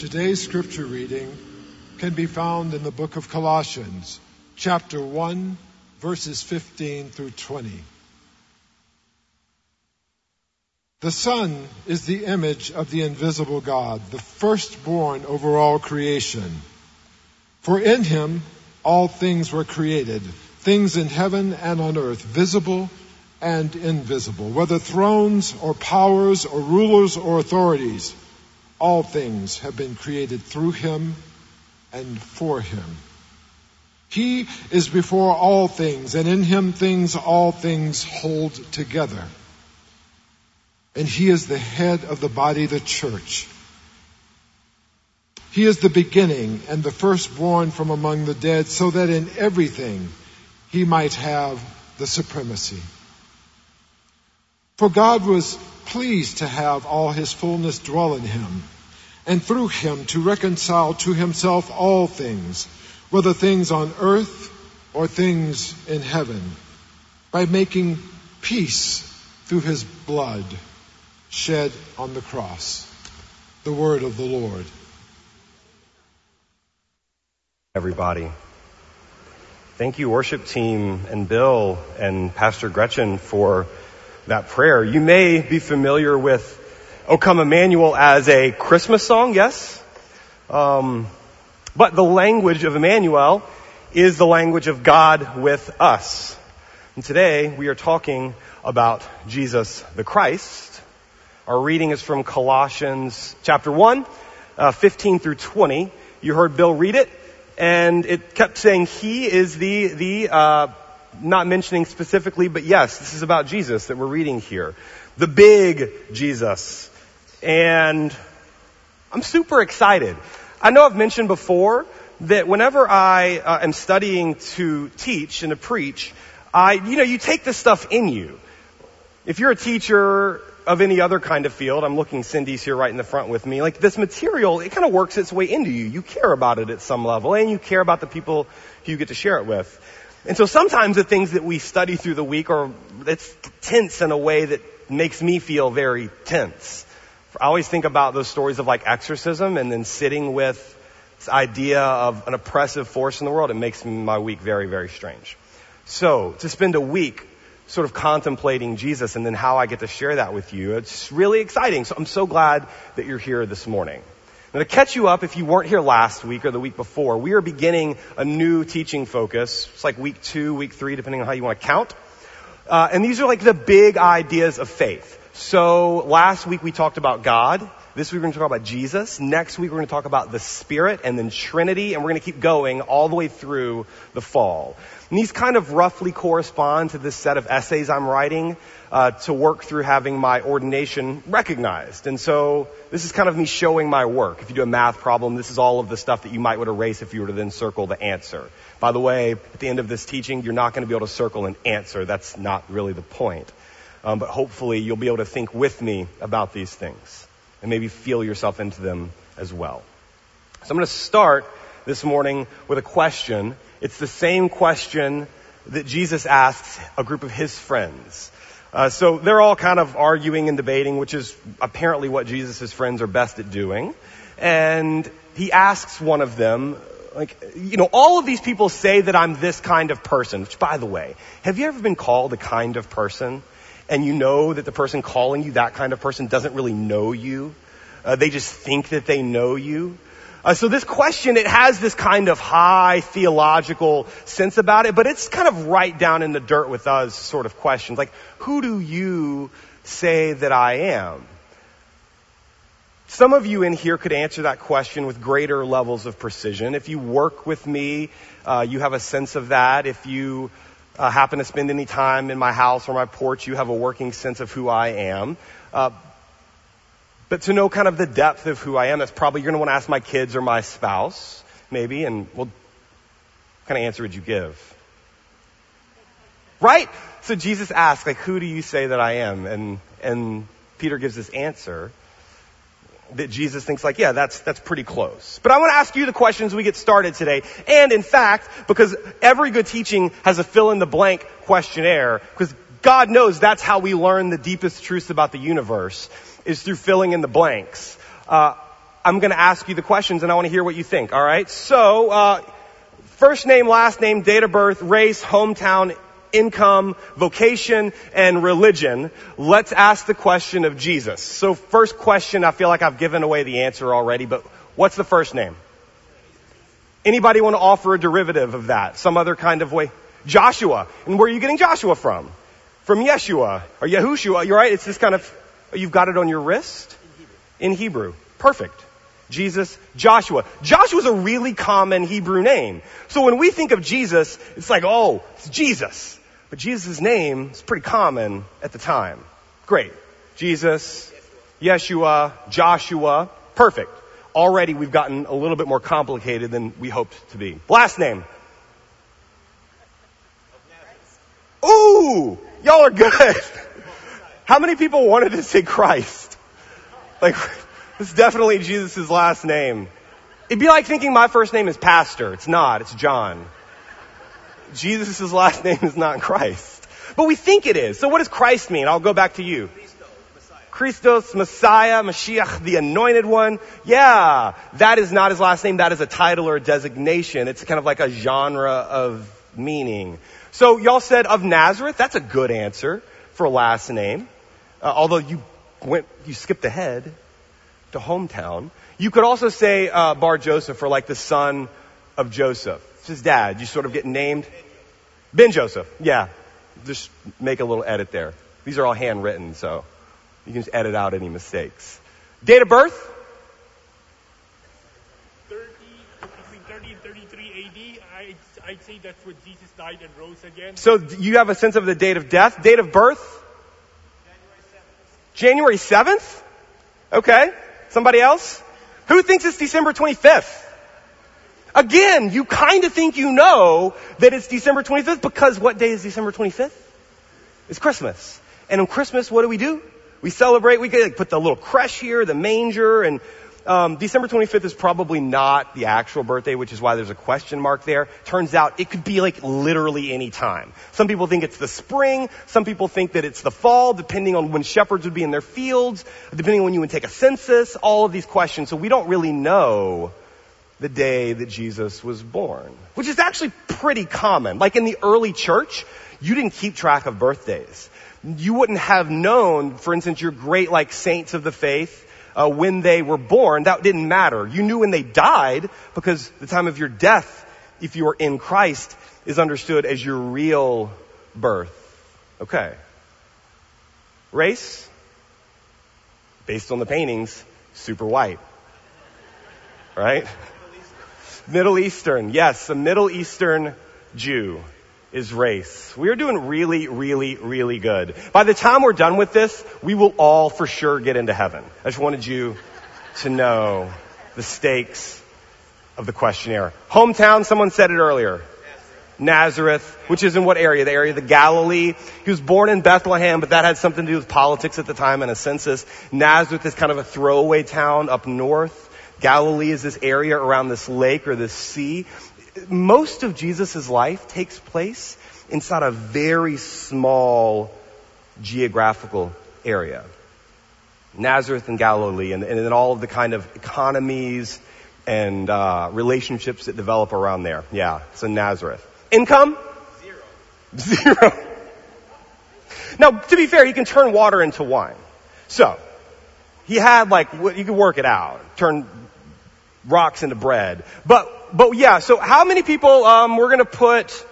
Today's scripture reading can be found in the book of Colossians, chapter 1, verses 15 through 20. The Son is the image of the invisible God, the firstborn over all creation. For in him all things were created, things in heaven and on earth, visible and invisible, whether thrones or powers or rulers or authorities all things have been created through him and for him. He is before all things, and in him things, all things hold together. And he is the head of the body, the church. He is the beginning and the firstborn from among the dead, so that in everything he might have the supremacy. For God was pleased to have all his fullness dwell in him, and through him to reconcile to himself all things, whether things on earth or things in heaven, by making peace through his blood shed on the cross. The word of the Lord. Everybody. Thank you, worship team and Bill and Pastor Gretchen for that prayer. You may be familiar with O Come Emmanuel as a Christmas song, yes? Um, but the language of Emmanuel is the language of God with us. And today we are talking about Jesus the Christ. Our reading is from Colossians chapter 1, uh, 15 through 20. You heard Bill read it, and it kept saying he is the, the, uh, not mentioning specifically, but yes, this is about Jesus that we're reading here. The big Jesus. And I'm super excited. I know I've mentioned before that whenever I uh, am studying to teach and to preach, I, you know, you take this stuff in you. If you're a teacher of any other kind of field, I'm looking Cindy's here right in the front with me, like this material, it kind of works its way into you. You care about it at some level and you care about the people who you get to share it with. And so sometimes the things that we study through the week are, it's tense in a way that makes me feel very tense. I always think about those stories of like exorcism and then sitting with this idea of an oppressive force in the world. It makes my week very, very strange. So to spend a week sort of contemplating Jesus and then how I get to share that with you, it's really exciting. So I'm so glad that you're here this morning. Now to catch you up, if you weren't here last week or the week before, we are beginning a new teaching focus. It's like week two, week three, depending on how you want to count. Uh, and these are like the big ideas of faith. So last week we talked about God. This week we're going to talk about Jesus. Next week we're going to talk about the Spirit and then Trinity, and we're going to keep going all the way through the fall. And these kind of roughly correspond to this set of essays I'm writing uh, to work through having my ordination recognized. And so this is kind of me showing my work. If you do a math problem, this is all of the stuff that you might would erase if you were to then circle the answer. By the way, at the end of this teaching, you're not going to be able to circle an answer. That's not really the point. Um, but hopefully you'll be able to think with me about these things and maybe feel yourself into them as well. So I'm going to start this morning with a question. It's the same question that Jesus asks a group of his friends. Uh, so they're all kind of arguing and debating, which is apparently what Jesus' friends are best at doing. And he asks one of them, like, you know, all of these people say that I'm this kind of person, which by the way, have you ever been called a kind of person? And you know that the person calling you that kind of person doesn't really know you. Uh, they just think that they know you. Uh, so this question, it has this kind of high theological sense about it, but it's kind of right down in the dirt with us sort of questions. Like, who do you say that I am? Some of you in here could answer that question with greater levels of precision. If you work with me, uh, you have a sense of that. If you uh, happen to spend any time in my house or my porch, you have a working sense of who I am. Uh, but to know kind of the depth of who I am, that's probably you're going to want to ask my kids or my spouse, maybe, and well, what kind of answer would you give? Right? So Jesus asks, like, who do you say that I am? And, and Peter gives this answer that Jesus thinks like, yeah, that's, that's pretty close. But I want to ask you the questions we get started today. And in fact, because every good teaching has a fill in the blank questionnaire, because God knows that's how we learn the deepest truths about the universe, is through filling in the blanks. Uh, I'm going to ask you the questions and I want to hear what you think. All right. So, uh, first name, last name, date of birth, race, hometown, income, vocation, and religion. Let's ask the question of Jesus. So first question, I feel like I've given away the answer already, but what's the first name? Anybody want to offer a derivative of that? Some other kind of way? Joshua. And where are you getting Joshua from? From Yeshua or Yahushua. You're right. It's this kind of, you've got it on your wrist? In Hebrew. In Hebrew. Perfect. Jesus, Joshua. Joshua's a really common Hebrew name. So when we think of Jesus, it's like, oh, it's Jesus. But Jesus' name is pretty common at the time. Great. Jesus, Yeshua, Joshua. Perfect. Already we've gotten a little bit more complicated than we hoped to be. Last name. Ooh, y'all are good. How many people wanted to say Christ? Like, it's definitely Jesus' last name. It'd be like thinking my first name is Pastor. It's not. It's John. Jesus' last name is not Christ. But we think it is. So what does Christ mean? I'll go back to you. Christos, Messiah, Mashiach, the anointed one. Yeah, that is not his last name. That is a title or a designation. It's kind of like a genre of meaning. So y'all said of Nazareth. That's a good answer for last name. Uh, although you went, you skipped ahead to hometown. You could also say uh, Bar Joseph for like the son of Joseph. His dad. You sort of get named. Ben Joseph. Yeah. Just make a little edit there. These are all handwritten, so you can just edit out any mistakes. Date of birth? 30, between 30 and 33 AD. I'd, I'd say that's when Jesus died and rose again. So you have a sense of the date of death. Date of birth? January 7th? Okay. Somebody else? Who thinks it's December 25th? Again, you kind of think you know that it's December 25th because what day is December 25th? It's Christmas. And on Christmas, what do we do? We celebrate, we put the little creche here, the manger, and um, December 25th is probably not the actual birthday, which is why there's a question mark there. Turns out it could be like literally any time. Some people think it's the spring. Some people think that it's the fall, depending on when shepherds would be in their fields, depending on when you would take a census, all of these questions. So we don't really know the day that Jesus was born, which is actually pretty common. Like in the early church, you didn't keep track of birthdays. You wouldn't have known, for instance, your great like saints of the faith, uh, when they were born. That didn't matter. You knew when they died because the time of your death, if you are in Christ, is understood as your real birth. Okay. Race? Based on the paintings, super white. Right? Middle Eastern. Yes, a Middle Eastern Jew is race. We are doing really, really, really good. By the time we're done with this, we will all for sure get into heaven. I just wanted you to know the stakes of the questionnaire. Hometown, someone said it earlier. Nazareth, which is in what area? The area of the Galilee. He was born in Bethlehem, but that had something to do with politics at the time and a census. Nazareth is kind of a throwaway town up north. Galilee is this area around this lake or this sea. Most of Jesus' life takes place inside a very small geographical area. Nazareth and Galilee, and, and then all of the kind of economies and uh, relationships that develop around there. Yeah, so Nazareth. Income? Zero. Zero. Now, to be fair, he can turn water into wine. So, he had like, you could work it out. Turn rocks into bread. But, but yeah, so how many people, um, we're gonna put,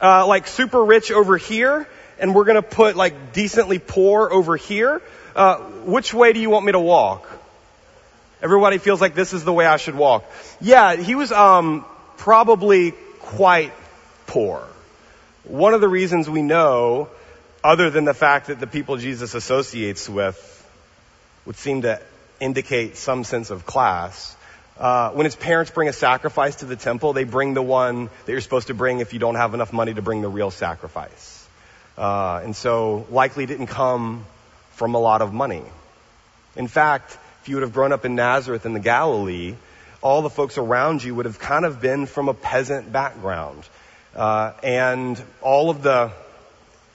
uh, like super rich over here, and we're gonna put like decently poor over here? Uh, which way do you want me to walk? Everybody feels like this is the way I should walk. Yeah, he was, um, probably quite poor. One of the reasons we know, other than the fact that the people Jesus associates with would seem to indicate some sense of class, uh, when his parents bring a sacrifice to the temple, they bring the one that you're supposed to bring if you don't have enough money to bring the real sacrifice. Uh, and so likely didn't come from a lot of money. In fact, if you would have grown up in Nazareth in the Galilee, all the folks around you would have kind of been from a peasant background. Uh, and all of the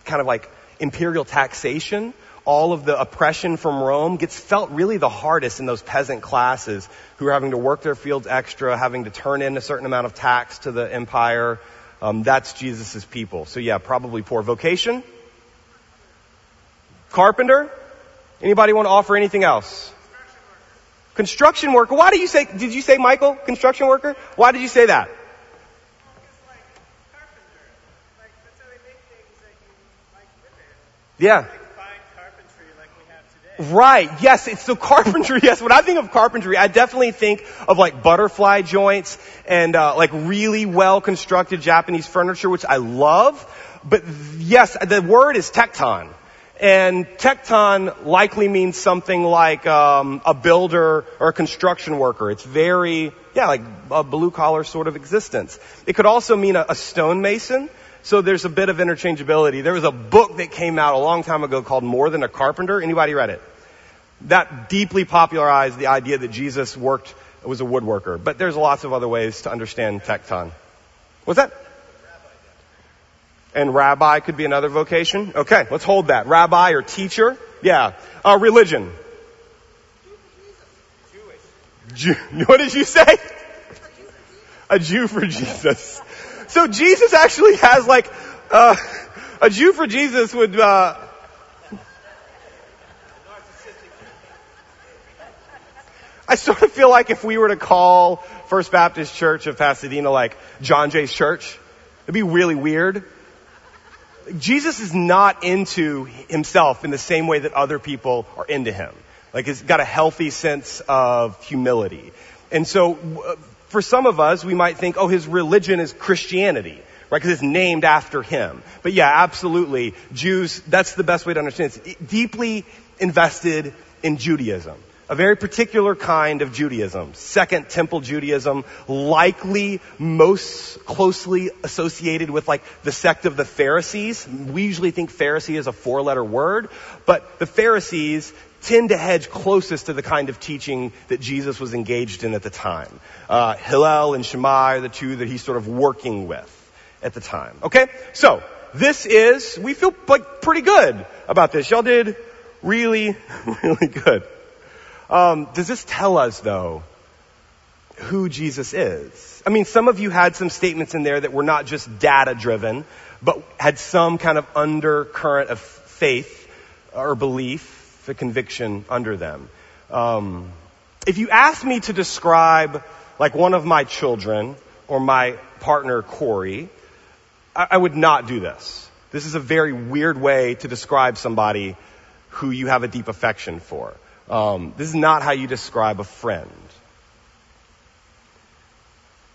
kind of like imperial taxation all of the oppression from Rome gets felt really the hardest in those peasant classes who are having to work their fields extra, having to turn in a certain amount of tax to the empire. Um, that's Jesus' people. So yeah, probably poor vocation. Carpenter. Anybody want to offer anything else? Construction worker. Why do you say? Did you say Michael? Construction worker. Why did you say that? Yeah. Right. Yes. It's the carpentry. Yes. When I think of carpentry, I definitely think of like butterfly joints and uh, like really well constructed Japanese furniture, which I love. But yes, the word is tekton, And tekton likely means something like um, a builder or a construction worker. It's very, yeah, like a blue collar sort of existence. It could also mean a, a stonemason. So there's a bit of interchangeability. There was a book that came out a long time ago called More Than a Carpenter. Anybody read it? That deeply popularized the idea that Jesus worked, was a woodworker. But there's lots of other ways to understand tekton. What's that? And rabbi could be another vocation. Okay, let's hold that. Rabbi or teacher. Yeah. Uh, religion. Jew. What did you say? A Jew for Jesus. So Jesus actually has like, uh, a Jew for Jesus would, uh, I sort of feel like if we were to call First Baptist Church of Pasadena like John Jay's church, it'd be really weird. Jesus is not into himself in the same way that other people are into him. Like he's got a healthy sense of humility. And so for some of us, we might think, oh, his religion is Christianity, right? Because it's named after him. But yeah, absolutely. Jews, that's the best way to understand it. It's deeply invested in Judaism a very particular kind of Judaism, Second Temple Judaism, likely most closely associated with like the sect of the Pharisees. We usually think Pharisee is a four letter word, but the Pharisees tend to hedge closest to the kind of teaching that Jesus was engaged in at the time. Uh, Hillel and Shammai are the two that he's sort of working with at the time. Okay? So, this is, we feel like pretty good about this. Y'all did really, really good. Um, does this tell us, though, who Jesus is? I mean, some of you had some statements in there that were not just data driven, but had some kind of undercurrent of faith or belief, the conviction under them. Um, if you asked me to describe like one of my children or my partner Corey, I, I would not do this. This is a very weird way to describe somebody who you have a deep affection for. Um, this is not how you describe a friend.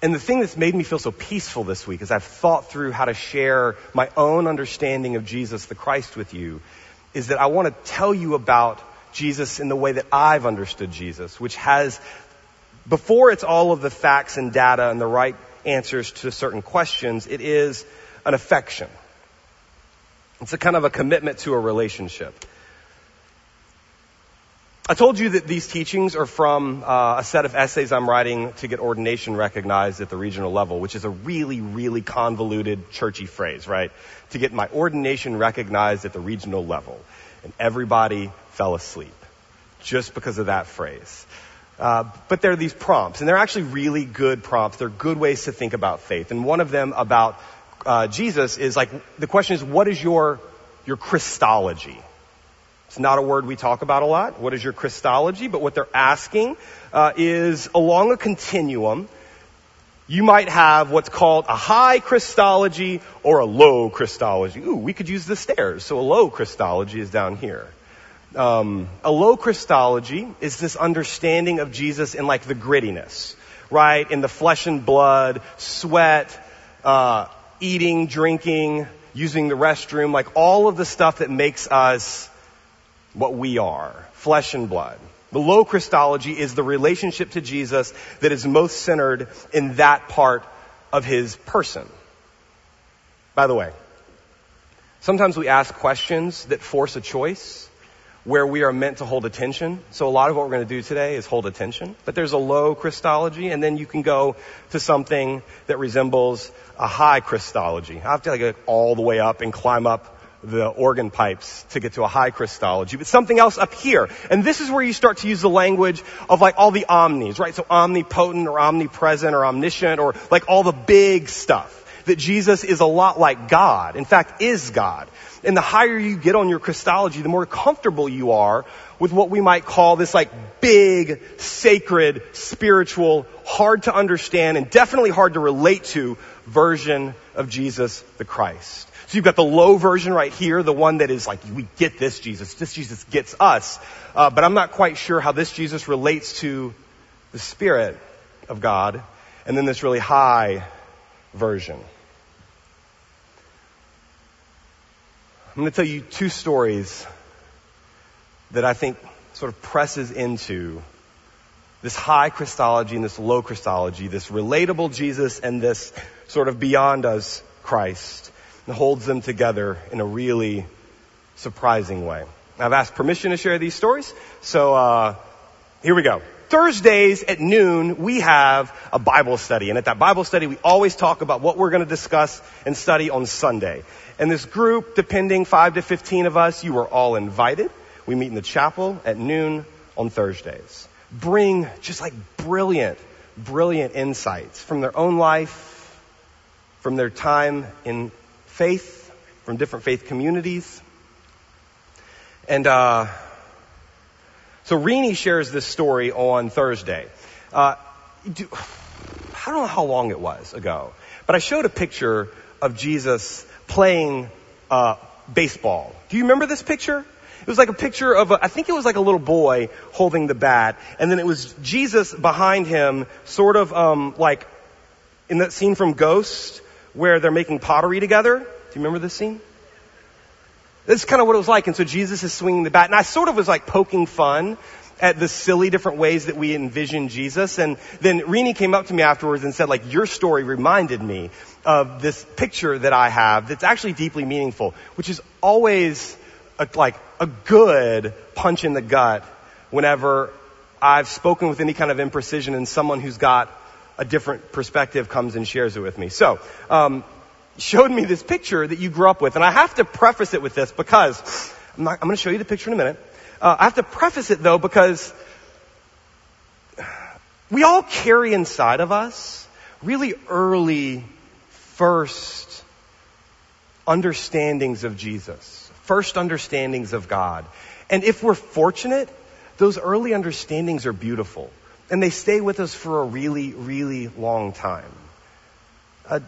And the thing that's made me feel so peaceful this week as I've thought through how to share my own understanding of Jesus the Christ with you is that I want to tell you about Jesus in the way that I've understood Jesus, which has, before it's all of the facts and data and the right answers to certain questions, it is an affection. It's a kind of a commitment to a relationship. I told you that these teachings are from uh, a set of essays I'm writing to get ordination recognized at the regional level, which is a really, really convoluted, churchy phrase, right? To get my ordination recognized at the regional level. And everybody fell asleep just because of that phrase. Uh, but there are these prompts, and they're actually really good prompts. They're good ways to think about faith. And one of them about uh, Jesus is like the question is, what is your your Christology? It's not a word we talk about a lot. What is your Christology? But what they're asking uh, is along a continuum, you might have what's called a high Christology or a low Christology. Ooh, we could use the stairs. So a low Christology is down here. Um, a low Christology is this understanding of Jesus in like the grittiness, right? In the flesh and blood, sweat, uh, eating, drinking, using the restroom, like all of the stuff that makes us what we are, flesh and blood. The low Christology is the relationship to Jesus that is most centered in that part of his person. By the way, sometimes we ask questions that force a choice where we are meant to hold attention. So a lot of what we're going to do today is hold attention. But there's a low Christology, and then you can go to something that resembles a high Christology. I have to like, all the way up and climb up the organ pipes to get to a high Christology, but something else up here. And this is where you start to use the language of like all the omnis, right? So omnipotent or omnipresent or omniscient or like all the big stuff. That Jesus is a lot like God. In fact, is God. And the higher you get on your Christology, the more comfortable you are with what we might call this like big, sacred, spiritual, hard to understand and definitely hard to relate to version of Jesus the Christ. So you've got the low version right here, the one that is like, we get this Jesus. This Jesus gets us. Uh, but I'm not quite sure how this Jesus relates to the Spirit of God. And then this really high version. I'm going to tell you two stories that I think sort of presses into this high Christology and this low Christology, this relatable Jesus and this sort of beyond us Christ, and holds them together in a really surprising way. I've asked permission to share these stories, so uh, here we go. Thursdays at noon, we have a Bible study. And at that Bible study, we always talk about what we're going to discuss and study on Sunday. And this group, depending, 5 to 15 of us, you are all invited. We meet in the chapel at noon on Thursdays. Bring just like brilliant, brilliant insights from their own life, from their time in faith, from different faith communities. And uh, so Rini shares this story on Thursday. Uh, do, I don't know how long it was ago, but I showed a picture of Jesus playing uh, baseball. Do you remember this picture? It was like a picture of, a, I think it was like a little boy holding the bat, and then it was Jesus behind him, sort of um, like in that scene from Ghost where they're making pottery together. Do you remember this scene? This is kind of what it was like. And so Jesus is swinging the bat. And I sort of was like poking fun at the silly different ways that we envision Jesus. And then Rini came up to me afterwards and said, like, your story reminded me of this picture that I have that's actually deeply meaningful, which is always a, like a good punch in the gut whenever I've spoken with any kind of imprecision and someone who's got a different perspective comes and shares it with me. So, um, showed me this picture that you grew up with, and I have to preface it with this because I'm, I'm going to show you the picture in a minute. Uh, I have to preface it though because we all carry inside of us really early first understandings of Jesus, first understandings of God. And if we're fortunate, those early understandings are beautiful and they stay with us for a really, really long time. Uh,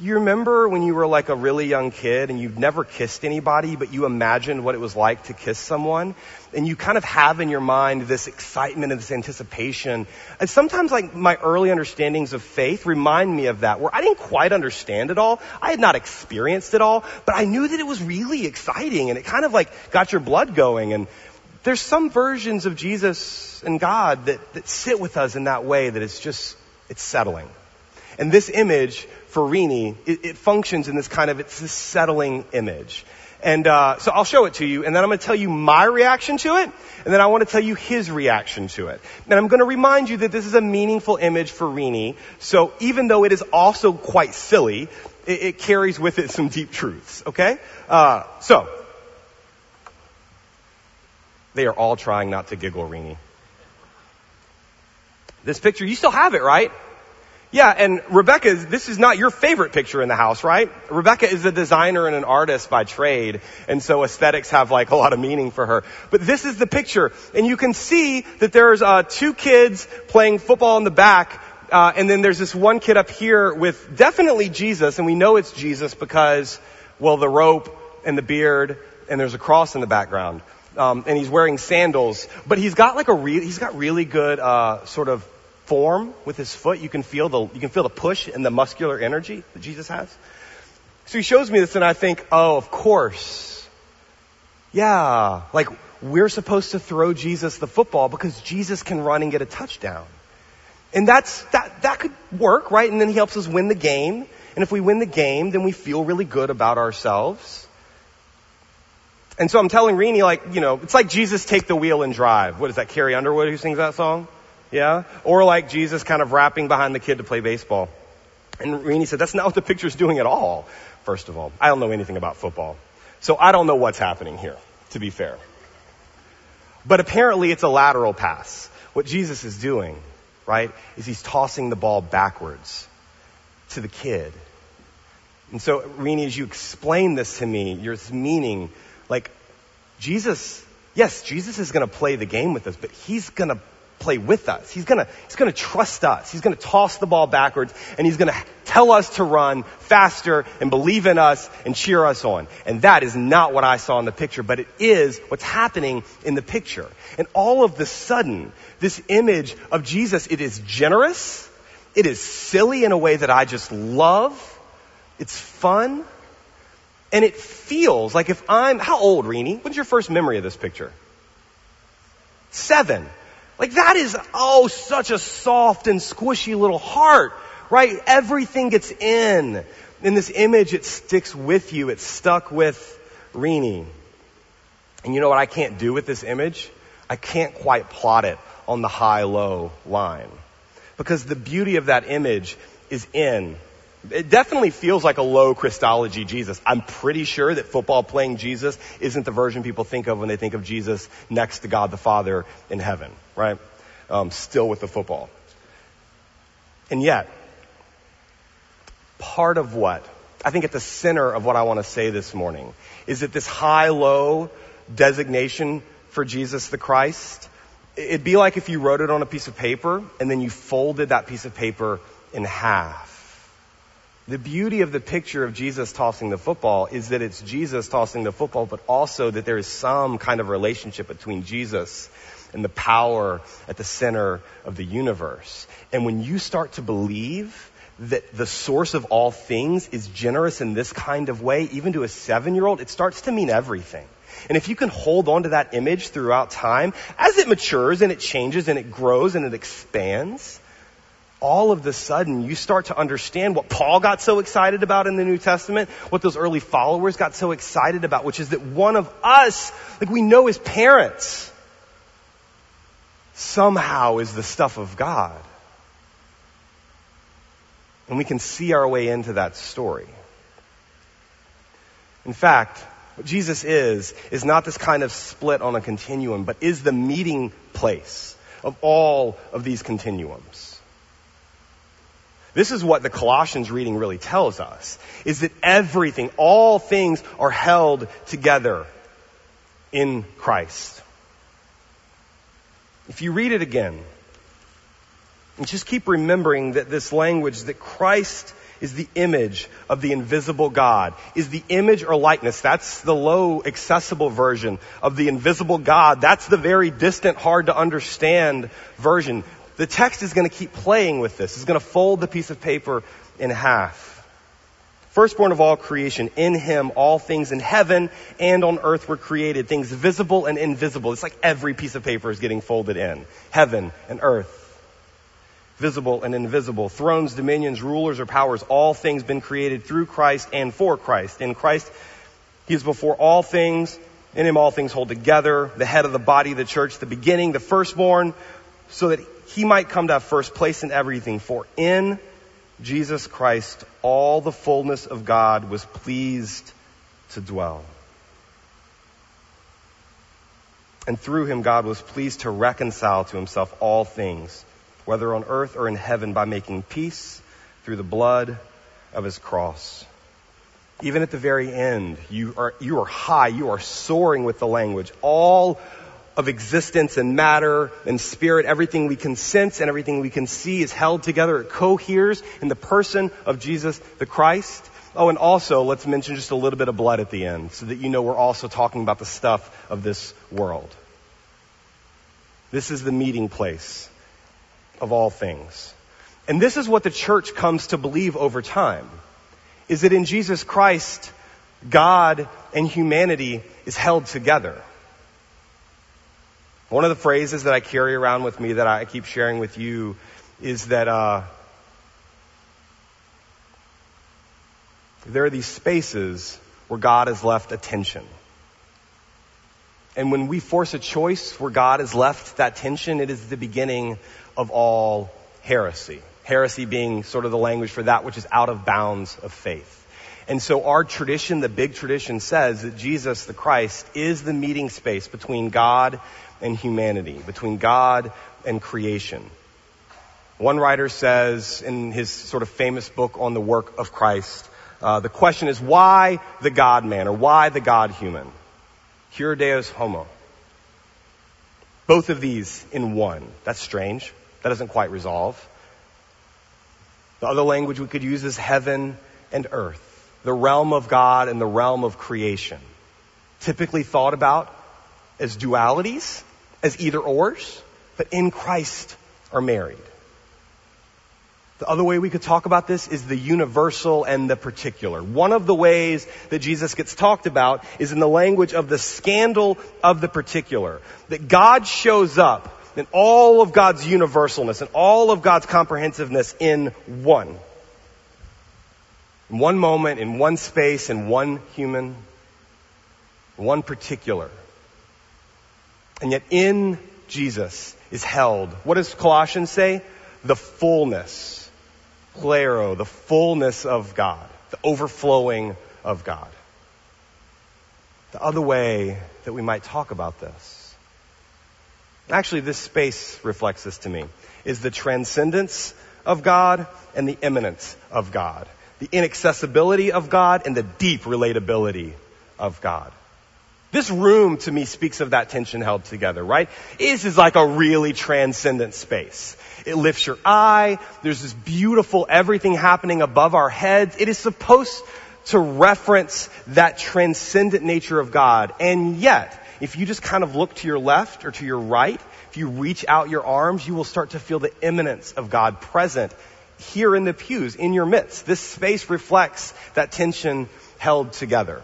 you remember when you were like a really young kid and you'd never kissed anybody, but you imagined what it was like to kiss someone? And you kind of have in your mind this excitement and this anticipation. And sometimes like my early understandings of faith remind me of that, where I didn't quite understand it all. I had not experienced it all, but I knew that it was really exciting and it kind of like got your blood going. And there's some versions of Jesus and God that, that sit with us in that way that it's just, it's settling. And this image for Rini, it, it functions in this kind of, it's this settling image. And uh, so I'll show it to you, and then I'm going to tell you my reaction to it, and then I want to tell you his reaction to it. And I'm going to remind you that this is a meaningful image for Rini. So even though it is also quite silly, it, it carries with it some deep truths. Okay? Uh, so they are all trying not to giggle, Rini. This picture, you still have it, right? Yeah, and Rebecca, this is not your favorite picture in the house, right? Rebecca is a designer and an artist by trade, and so aesthetics have like a lot of meaning for her. But this is the picture, and you can see that there's uh, two kids playing football in the back, uh, and then there's this one kid up here with definitely Jesus, and we know it's Jesus because, well, the rope and the beard, and there's a cross in the background. Um, and he's wearing sandals, but he's got like a re- he's got really good uh, sort of form with his foot. You can feel the, you can feel the push and the muscular energy that Jesus has. So he shows me this and I think, oh, of course. Yeah, like we're supposed to throw Jesus the football because Jesus can run and get a touchdown. And that's, that, that could work, right? And then he helps us win the game. And if we win the game, then we feel really good about ourselves. And so I'm telling Rini, like, you know, it's like Jesus take the wheel and drive. What is that, Carrie Underwood who sings that song? Yeah? Or like Jesus kind of wrapping behind the kid to play baseball. And Rini said, that's not what the picture's doing at all, first of all. I don't know anything about football. So I don't know what's happening here, to be fair. But apparently it's a lateral pass. What Jesus is doing, right, is he's tossing the ball backwards to the kid. And so, Rini, as you explain this to me, your meaning, like, Jesus, yes, Jesus is going to play the game with us, but he's going to play with us. He's gonna, he's gonna trust us. He's gonna toss the ball backwards and he's gonna tell us to run faster and believe in us and cheer us on. And that is not what I saw in the picture, but it is what's happening in the picture. And all of the sudden, this image of Jesus, it is generous. It is silly in a way that I just love. It's fun. And it feels like if I'm, how old, Rini? When's your first memory of this picture? Seven. Like that is, oh, such a soft and squishy little heart, right? Everything gets in. In this image, it sticks with you. It's stuck with Rini. And you know what I can't do with this image? I can't quite plot it on the high-low line. Because the beauty of that image is in it definitely feels like a low Christology Jesus. I'm pretty sure that football playing Jesus isn't the version people think of when they think of Jesus next to God the Father in heaven, right? Um, still with the football. And yet, part of what, I think at the center of what I want to say this morning, is that this high-low designation for Jesus the Christ, it'd be like if you wrote it on a piece of paper and then you folded that piece of paper in half the beauty of the picture of Jesus tossing the football is that it's Jesus tossing the football, but also that there is some kind of relationship between Jesus and the power at the center of the universe. And when you start to believe that the source of all things is generous in this kind of way, even to a seven year old, it starts to mean everything. And if you can hold on to that image throughout time, as it matures and it changes and it grows and it expands, all of the sudden you start to understand what Paul got so excited about in the New Testament, what those early followers got so excited about, which is that one of us, like we know as parents, somehow is the stuff of God. And we can see our way into that story. In fact, what Jesus is, is not this kind of split on a continuum, but is the meeting place of all of these continuums. This is what the Colossians reading really tells us, is that everything, all things are held together in Christ. If you read it again, and just keep remembering that this language, that Christ is the image of the invisible God, is the image or likeness. That's the low accessible version of the invisible God. That's the very distant, hard to understand version the text is going to keep playing with this. It's going to fold the piece of paper in half. Firstborn of all creation, in him all things in heaven and on earth were created, things visible and invisible. It's like every piece of paper is getting folded in. Heaven and earth. Visible and invisible. Thrones, dominions, rulers or powers, all things been created through Christ and for Christ. In Christ, he is before all things. In him all things hold together. The head of the body the church, the beginning, the firstborn, so that he might come to have first place in everything. For in Jesus Christ, all the fullness of God was pleased to dwell. And through him, God was pleased to reconcile to himself all things, whether on earth or in heaven, by making peace through the blood of his cross. Even at the very end, you are, you are high, you are soaring with the language. All of existence and matter and spirit, everything we can sense and everything we can see is held together. It coheres in the person of Jesus the Christ. Oh, and also, let's mention just a little bit of blood at the end so that you know we're also talking about the stuff of this world. This is the meeting place of all things. And this is what the church comes to believe over time, is that in Jesus Christ, God and humanity is held together. One of the phrases that I carry around with me that I keep sharing with you is that uh, there are these spaces where God has left attention. And when we force a choice where God has left that tension, it is the beginning of all heresy. Heresy being sort of the language for that which is out of bounds of faith. And so our tradition, the big tradition says that Jesus the Christ is the meeting space between God and humanity, between God and creation. One writer says in his sort of famous book on the work of Christ, uh, the question is why the God man or why the God human? Cur Deus homo. Both of these in one. That's strange. That doesn't quite resolve. The other language we could use is heaven and earth, the realm of God and the realm of creation. Typically thought about as dualities, as either ors, but in Christ are married. The other way we could talk about this is the universal and the particular. One of the ways that Jesus gets talked about is in the language of the scandal of the particular. That God shows up in all of God's universalness and all of God's comprehensiveness in one. In one moment, in one space, in one human, one particular. And yet in Jesus is held, what does Colossians say? The fullness. plero, the fullness of God. The overflowing of God. The other way that we might talk about this actually this space reflects this to me, is the transcendence of God and the immanence of God. The inaccessibility of God and the deep relatability of God. This room to me speaks of that tension held together, right? This is like a really transcendent space. It lifts your eye. There's this beautiful everything happening above our heads. It is supposed to reference that transcendent nature of God. And yet, if you just kind of look to your left or to your right, if you reach out your arms, you will start to feel the immanence of God present here in the pews, in your midst. This space reflects that tension held together.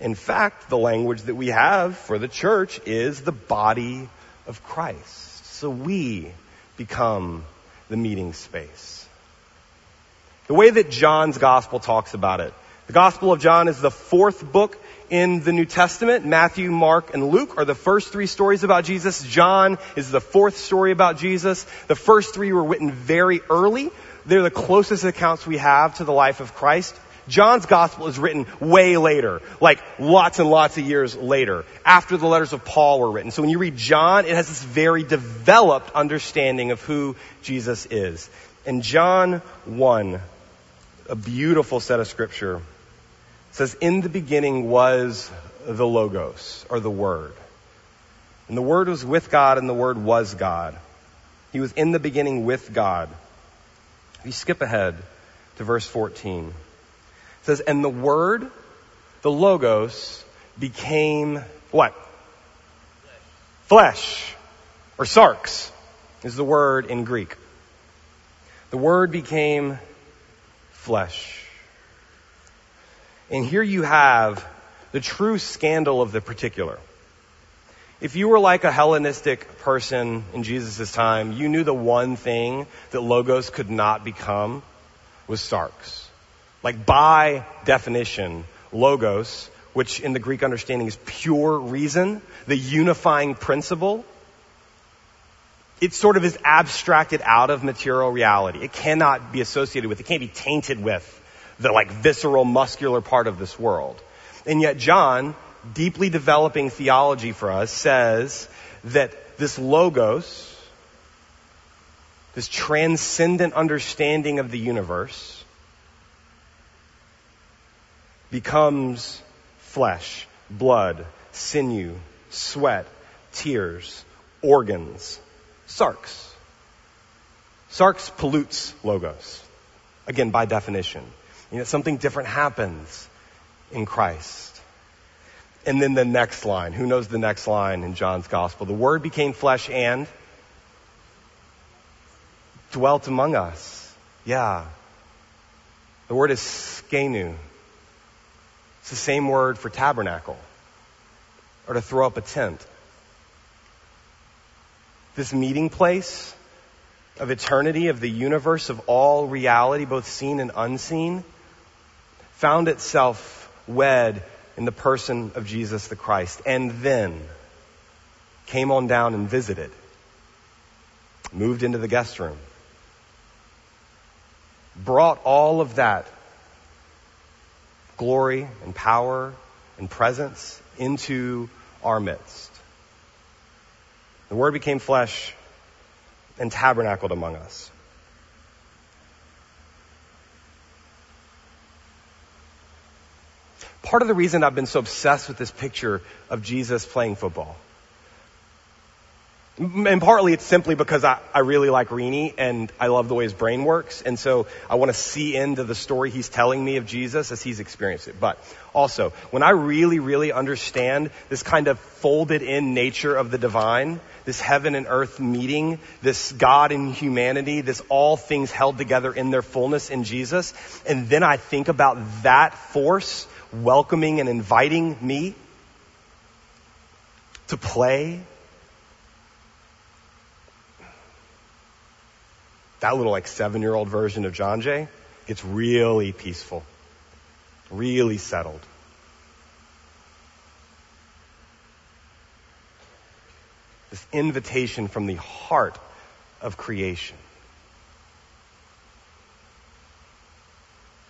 In fact, the language that we have for the church is the body of Christ. So we become the meeting space. The way that John's gospel talks about it, the gospel of John is the fourth book in the New Testament. Matthew, Mark, and Luke are the first three stories about Jesus. John is the fourth story about Jesus. The first three were written very early. They're the closest accounts we have to the life of Christ. John's gospel is written way later, like lots and lots of years later, after the letters of Paul were written. So when you read John, it has this very developed understanding of who Jesus is. And John 1, a beautiful set of scripture says, In the beginning was the Logos, or the Word. And the Word was with God, and the Word was God. He was in the beginning with God. If you skip ahead to verse 14, it says, And the Word, the Logos, became what? Flesh. Flesh. Or sarx is the word in Greek. The Word became flesh. And here you have the true scandal of the particular. If you were like a Hellenistic person in Jesus' time, you knew the one thing that Logos could not become was sarx. Like by definition, Logos, which in the Greek understanding is pure reason, the unifying principle, it sort of is abstracted out of material reality. It cannot be associated with, it can't be tainted with the like visceral muscular part of this world. And yet John, deeply developing theology for us, says that this logos, this transcendent understanding of the universe, becomes flesh, blood, sinew, sweat, tears, organs, sarx. Sarx pollutes logos. Again, by definition. You know, something different happens in Christ. And then the next line. Who knows the next line in John's gospel? The word became flesh and dwelt among us. Yeah. The word is skenu. It's the same word for tabernacle or to throw up a tent. This meeting place of eternity, of the universe, of all reality, both seen and unseen, found itself wed in the person of Jesus the Christ, and then came on down and visited, moved into the guest room, brought all of that glory and power and presence into our midst. The Word became flesh and tabernacled among us. Part of the reason I've been so obsessed with this picture of Jesus playing football and partly it's simply because I, I really like Rini and I love the way his brain works. And so I want to see into the story he's telling me of Jesus as he's experienced it. But also, when I really, really understand this kind of folded in nature of the divine, this heaven and earth meeting, this God and humanity, this all things held together in their fullness in Jesus, and then I think about that force welcoming and inviting me to play that little like seven year old version of John Jay gets really peaceful, really settled. This invitation from the heart of creation.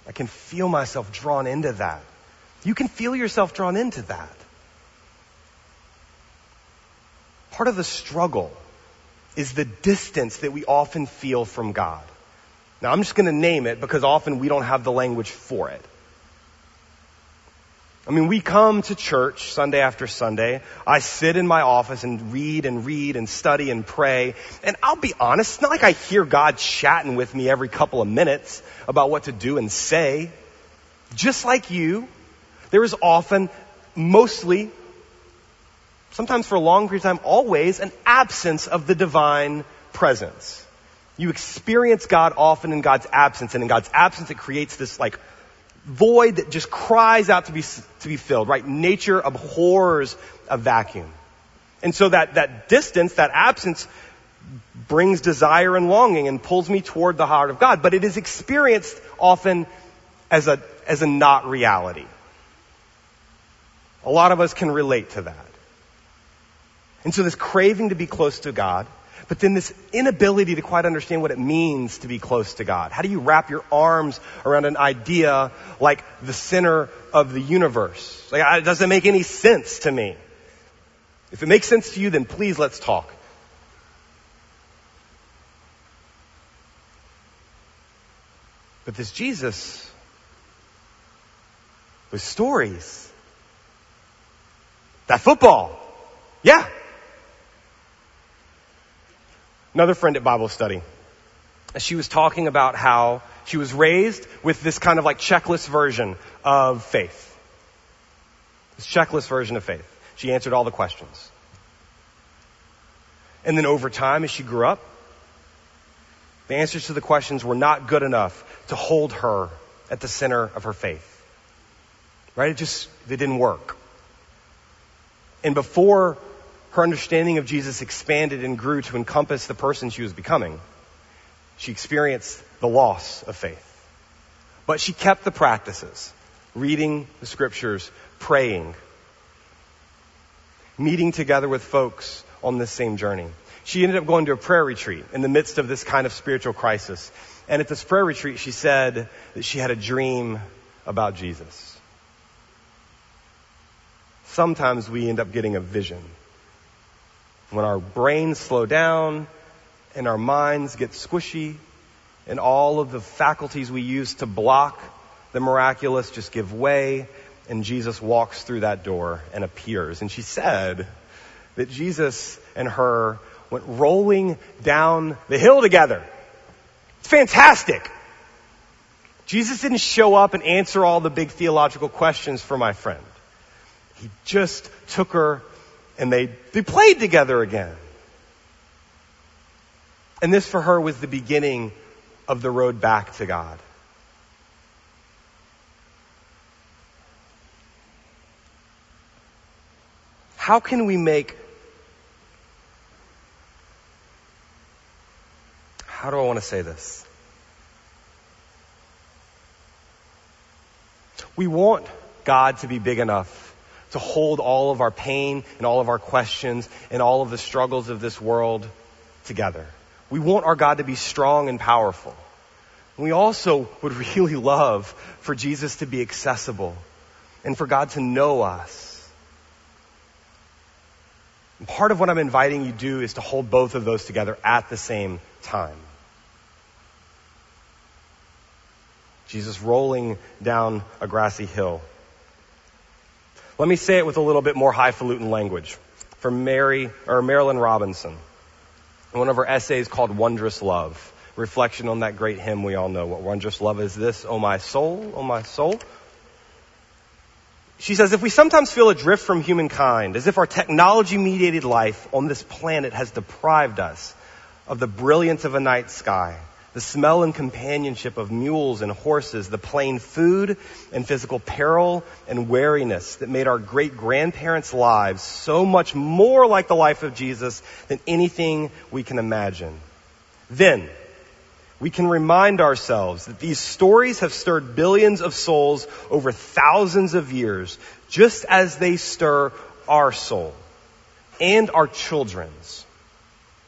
I can feel myself drawn into that. You can feel yourself drawn into that. Part of the struggle is the distance that we often feel from God. Now I'm just going to name it because often we don't have the language for it. I mean, we come to church Sunday after Sunday. I sit in my office and read and read and study and pray. And I'll be honest, it's not like I hear God chatting with me every couple of minutes about what to do and say. Just like you, there is often, mostly, sometimes for a long period of time, always an absence of the divine presence. You experience God often in God's absence, and in God's absence it creates this like void that just cries out to be, to be filled, right? Nature abhors a vacuum. And so that, that distance, that absence brings desire and longing and pulls me toward the heart of God, but it is experienced often as a, as a not reality. A lot of us can relate to that. And so this craving to be close to God, but then this inability to quite understand what it means to be close to God. How do you wrap your arms around an idea like the center of the universe? Like, it doesn't make any sense to me. If it makes sense to you, then please let's talk. But this Jesus with stories. That football. Yeah, Another friend at Bible study, she was talking about how she was raised with this kind of like checklist version of faith. This checklist version of faith. She answered all the questions. And then over time, as she grew up, the answers to the questions were not good enough to hold her at the center of her faith. Right? It just, they didn't work. And before her understanding of Jesus expanded and grew to encompass the person she was becoming. She experienced the loss of faith. But she kept the practices reading the scriptures, praying, meeting together with folks on this same journey. She ended up going to a prayer retreat in the midst of this kind of spiritual crisis. And at this prayer retreat, she said that she had a dream about Jesus. Sometimes we end up getting a vision when our brains slow down and our minds get squishy and all of the faculties we use to block the miraculous just give way and Jesus walks through that door and appears. And she said that Jesus and her went rolling down the hill together. It's fantastic. Jesus didn't show up and answer all the big theological questions for my friend. He just took her and they, they played together again. And this for her was the beginning of the road back to God. How can we make how do I want to say this? We want God to be big enough to hold all of our pain and all of our questions and all of the struggles of this world together. We want our God to be strong and powerful. We also would really love for Jesus to be accessible and for God to know us. And part of what I'm inviting you to do is to hold both of those together at the same time. Jesus rolling down a grassy hill. Let me say it with a little bit more highfalutin language from Mary or Marilynne Robinson. In one of her essays called Wondrous Love. Reflection on that great hymn we all know. What wondrous love is this, oh my soul, oh my soul? She says, if we sometimes feel adrift from humankind, as if our technology mediated life on this planet has deprived us of the brilliance of a night sky, the smell and companionship of mules and horses, the plain food and physical peril and weariness that made our great grandparents' lives so much more like the life of Jesus than anything we can imagine. Then, we can remind ourselves that these stories have stirred billions of souls over thousands of years, just as they stir our soul and our children's,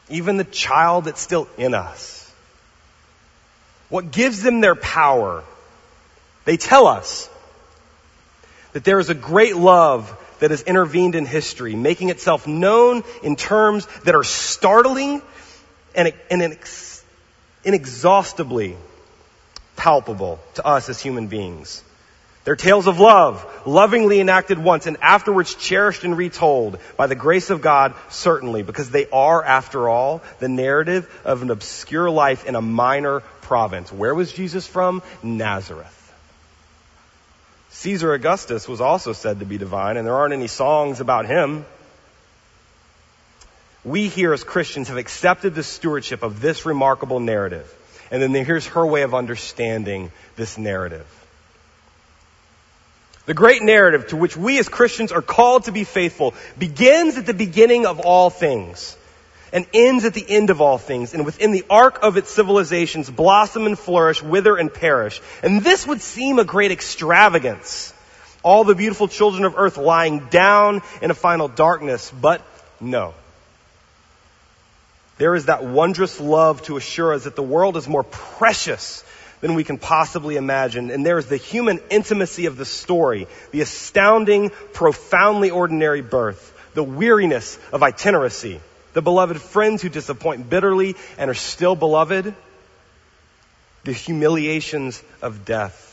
even the child that's still in us. What gives them their power? They tell us that there is a great love that has intervened in history, making itself known in terms that are startling and, and inexhaustibly palpable to us as human beings. They're tales of love, lovingly enacted once and afterwards cherished and retold by the grace of God, certainly, because they are, after all, the narrative of an obscure life in a minor province. Where was Jesus from? Nazareth. Caesar Augustus was also said to be divine, and there aren't any songs about him. We here as Christians have accepted the stewardship of this remarkable narrative. And then here's her way of understanding this narrative. The great narrative to which we as Christians are called to be faithful begins at the beginning of all things and ends at the end of all things and within the arc of its civilizations blossom and flourish, wither and perish. And this would seem a great extravagance. All the beautiful children of earth lying down in a final darkness, but no. There is that wondrous love to assure us that the world is more precious than we can possibly imagine. And there's the human intimacy of the story, the astounding, profoundly ordinary birth, the weariness of itineracy, the beloved friends who disappoint bitterly and are still beloved, the humiliations of death.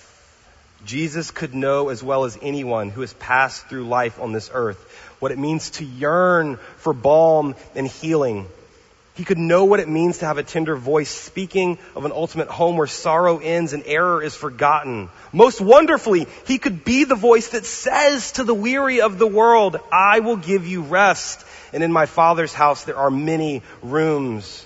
Jesus could know as well as anyone who has passed through life on this earth what it means to yearn for balm and healing he could know what it means to have a tender voice speaking of an ultimate home where sorrow ends and error is forgotten. Most wonderfully, he could be the voice that says to the weary of the world, I will give you rest. And in my father's house there are many rooms.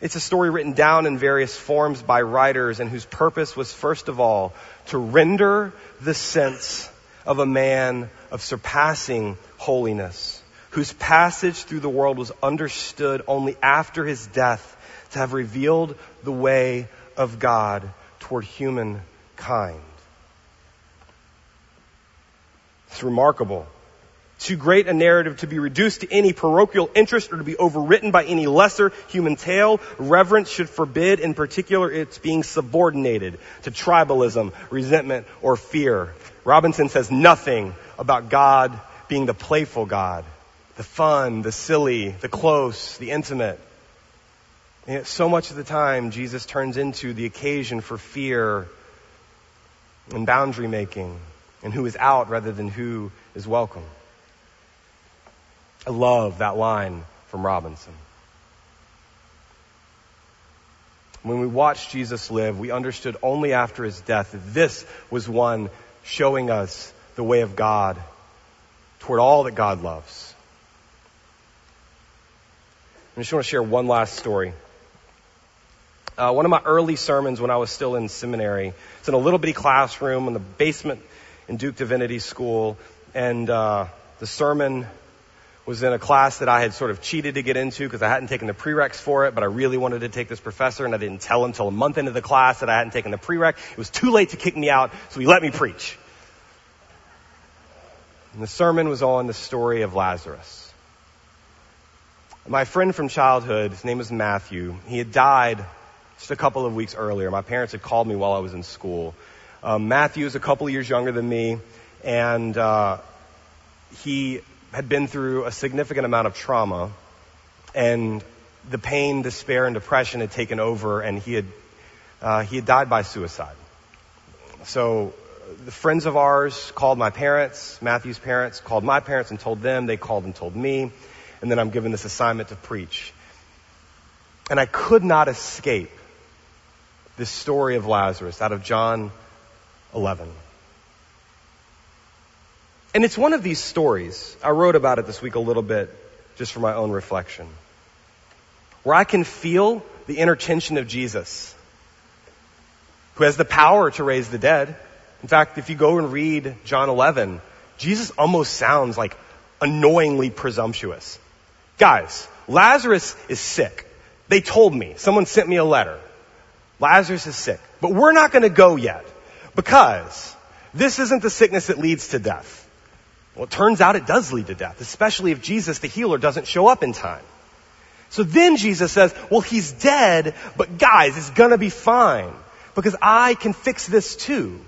It's a story written down in various forms by writers and whose purpose was first of all to render the sense of a man of surpassing holiness whose passage through the world was understood only after his death to have revealed the way of God toward humankind. It's remarkable. Too great a narrative to be reduced to any parochial interest or to be overwritten by any lesser human tale. Reverence should forbid, in particular, its being subordinated to tribalism, resentment, or fear. Robinson says nothing about God being the playful God the fun, the silly, the close, the intimate. And yet so much of the time, Jesus turns into the occasion for fear and boundary making and who is out rather than who is welcome. I love that line from Robinson. When we watched Jesus live, we understood only after his death that this was one showing us the way of God toward all that God loves. I just want to share one last story. Uh, one of my early sermons when I was still in seminary, it's in a little bitty classroom in the basement in Duke Divinity School, and uh, the sermon was in a class that I had sort of cheated to get into because I hadn't taken the prereqs for it, but I really wanted to take this professor, and I didn't tell him until a month into the class that I hadn't taken the prereq. It was too late to kick me out, so he let me preach. And the sermon was on the story of Lazarus. My friend from childhood, his name was Matthew, he had died just a couple of weeks earlier. My parents had called me while I was in school. Um, Matthew is a couple years younger than me, and uh, he had been through a significant amount of trauma, and the pain, despair, and depression had taken over, and he had uh, he had died by suicide. So the friends of ours called my parents, Matthew's parents called my parents and told them. They called and told me, and then I'm given this assignment to preach. And I could not escape this story of Lazarus out of John 11. And it's one of these stories. I wrote about it this week a little bit just for my own reflection. Where I can feel the inner tension of Jesus, who has the power to raise the dead. In fact, if you go and read John 11, Jesus almost sounds like annoyingly presumptuous. Guys, Lazarus is sick. They told me. Someone sent me a letter. Lazarus is sick. But we're not going to go yet because this isn't the sickness that leads to death. Well, it turns out it does lead to death, especially if Jesus, the healer, doesn't show up in time. So then Jesus says, well, he's dead, but guys, it's gonna be fine because I can fix this too.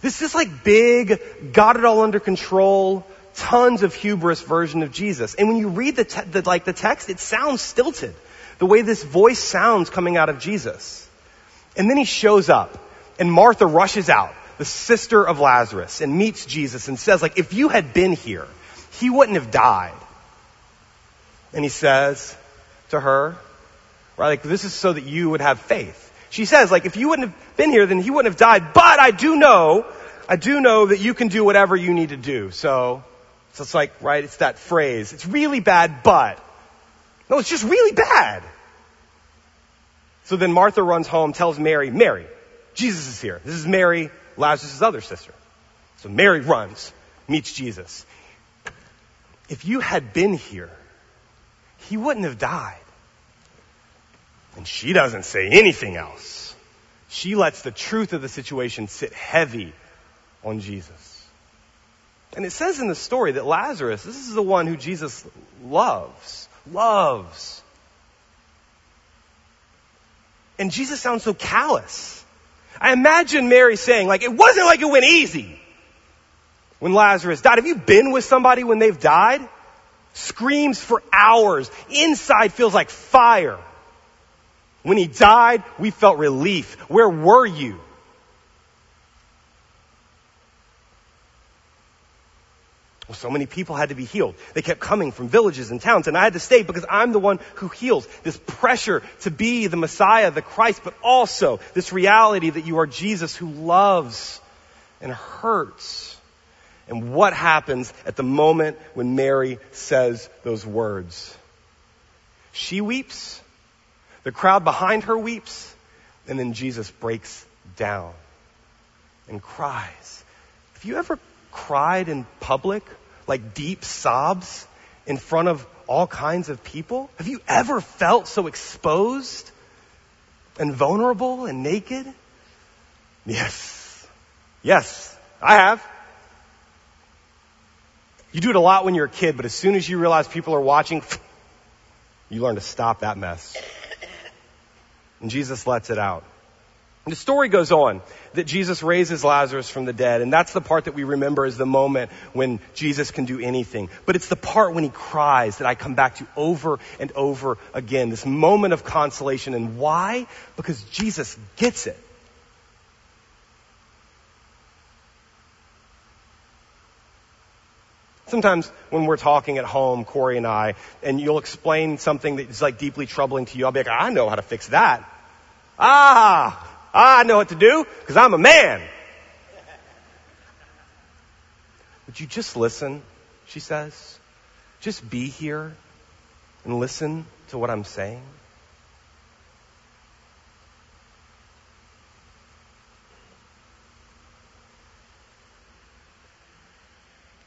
This is like big, got it all under control, tons of hubris version of Jesus. And when you read the, te- the like the text, it sounds stilted. The way this voice sounds coming out of Jesus. And then he shows up and Martha rushes out, the sister of Lazarus, and meets Jesus and says, like, if you had been here, he wouldn't have died. And he says to her, right, like, this is so that you would have faith. She says, like, if you wouldn't have been here, then he wouldn't have died, but I do know, I do know that you can do whatever you need to do. So, so it's like, right, it's that phrase. It's really bad, but. No, it's just really bad. So then Martha runs home, tells Mary, Mary, Jesus is here. This is Mary, Lazarus' other sister. So Mary runs, meets Jesus. If you had been here, he wouldn't have died. And she doesn't say anything else. She lets the truth of the situation sit heavy on Jesus. And it says in the story that Lazarus, this is the one who Jesus loves, loves. And Jesus sounds so callous. I imagine Mary saying, like, it wasn't like it went easy when Lazarus died. Have you been with somebody when they've died? Screams for hours. Inside feels like fire. When he died, we felt relief. Where were you? Well, so many people had to be healed. They kept coming from villages and towns, and I had to stay because I'm the one who heals. This pressure to be the Messiah, the Christ, but also this reality that you are Jesus who loves and hurts. And what happens at the moment when Mary says those words? She weeps. The crowd behind her weeps. And then Jesus breaks down and cries. Have you ever cried in public, like deep sobs in front of all kinds of people? Have you ever felt so exposed and vulnerable and naked? Yes. Yes, I have. You do it a lot when you're a kid, but as soon as you realize people are watching, you learn to stop that mess. And Jesus lets it out. And the story goes on that Jesus raises Lazarus from the dead, and that's the part that we remember as the moment when Jesus can do anything. But it's the part when he cries that I come back to over and over again. This moment of consolation. And why? Because Jesus gets it. Sometimes when we're talking at home, Corey and I, and you'll explain something that's like deeply troubling to you, I'll be like, I know how to fix that. Ah, I know what to do because I'm a man. Would you just listen? She says. Just be here and listen to what I'm saying.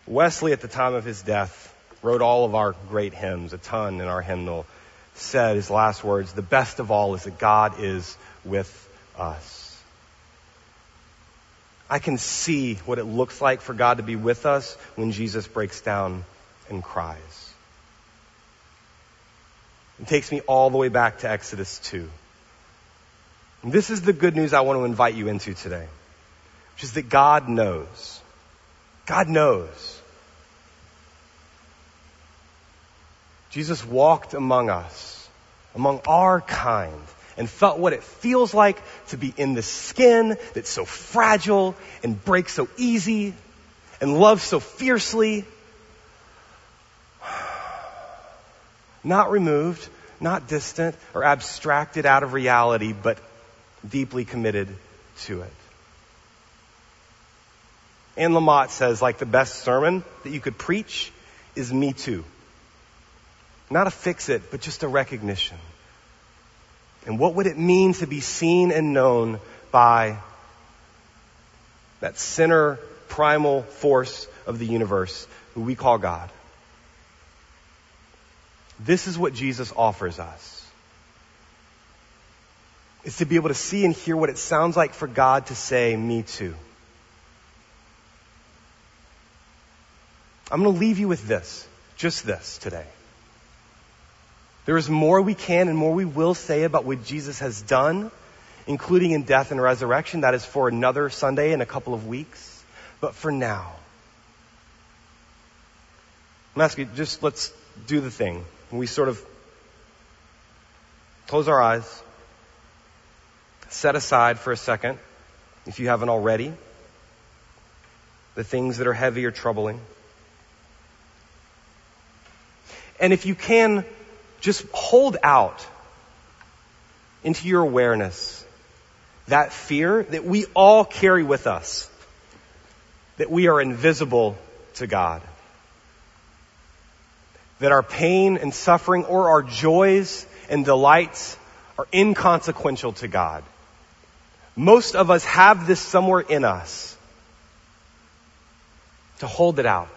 Wesley, at the time of his death, wrote all of our great hymns, a ton in our hymnal, said his last words, the best of all is that God is with us. I can see what it looks like for God to be with us when Jesus breaks down and cries. It takes me all the way back to Exodus 2. And this is the good news I want to invite you into today, which is that God knows. God knows. Jesus walked among us, among our kind, and felt what it feels like to be in the skin that's so fragile and breaks so easy and loves so fiercely. Not removed, not distant or abstracted out of reality, but deeply committed to it. Anne Lamott says, like the best sermon that you could preach is me too. Not a fix it, but just a recognition. And what would it mean to be seen and known by that center primal force of the universe who we call God? This is what Jesus offers us. Is to be able to see and hear what it sounds like for God to say, me too. I'm going to leave you with this, just this today. There is more we can and more we will say about what Jesus has done, including in death and resurrection. That is for another Sunday in a couple of weeks. But for now, I'm asking just let's do the thing. We sort of close our eyes, set aside for a second, if you haven't already, the things that are heavy or troubling. And if you can, just hold out into your awareness that fear that we all carry with us, that we are invisible to God, that our pain and suffering or our joys and delights are inconsequential to God. Most of us have this somewhere in us to hold it out.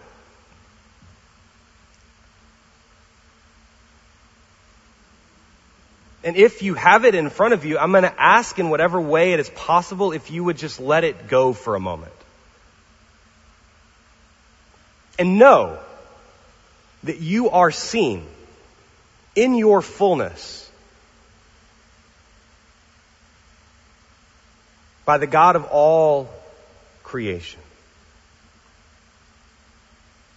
And if you have it in front of you, I'm going to ask in whatever way it is possible if you would just let it go for a moment. And know that you are seen in your fullness by the God of all creation.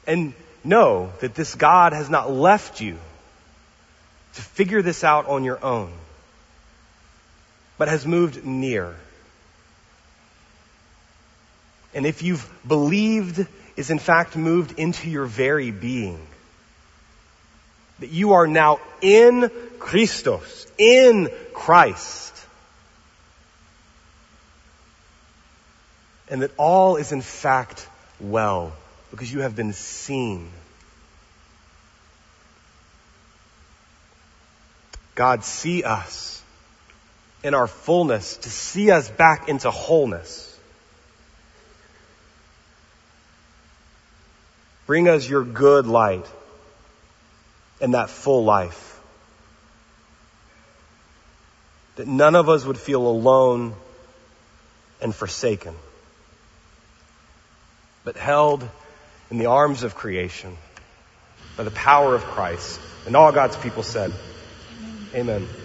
And know that this God has not left you to figure this out on your own, but has moved near. And if you've believed, is in fact moved into your very being. That you are now in Christos, in Christ. And that all is in fact well because you have been seen. God, see us in our fullness, to see us back into wholeness. Bring us your good light and that full life. That none of us would feel alone and forsaken, but held in the arms of creation by the power of Christ. And all God's people said, Amen.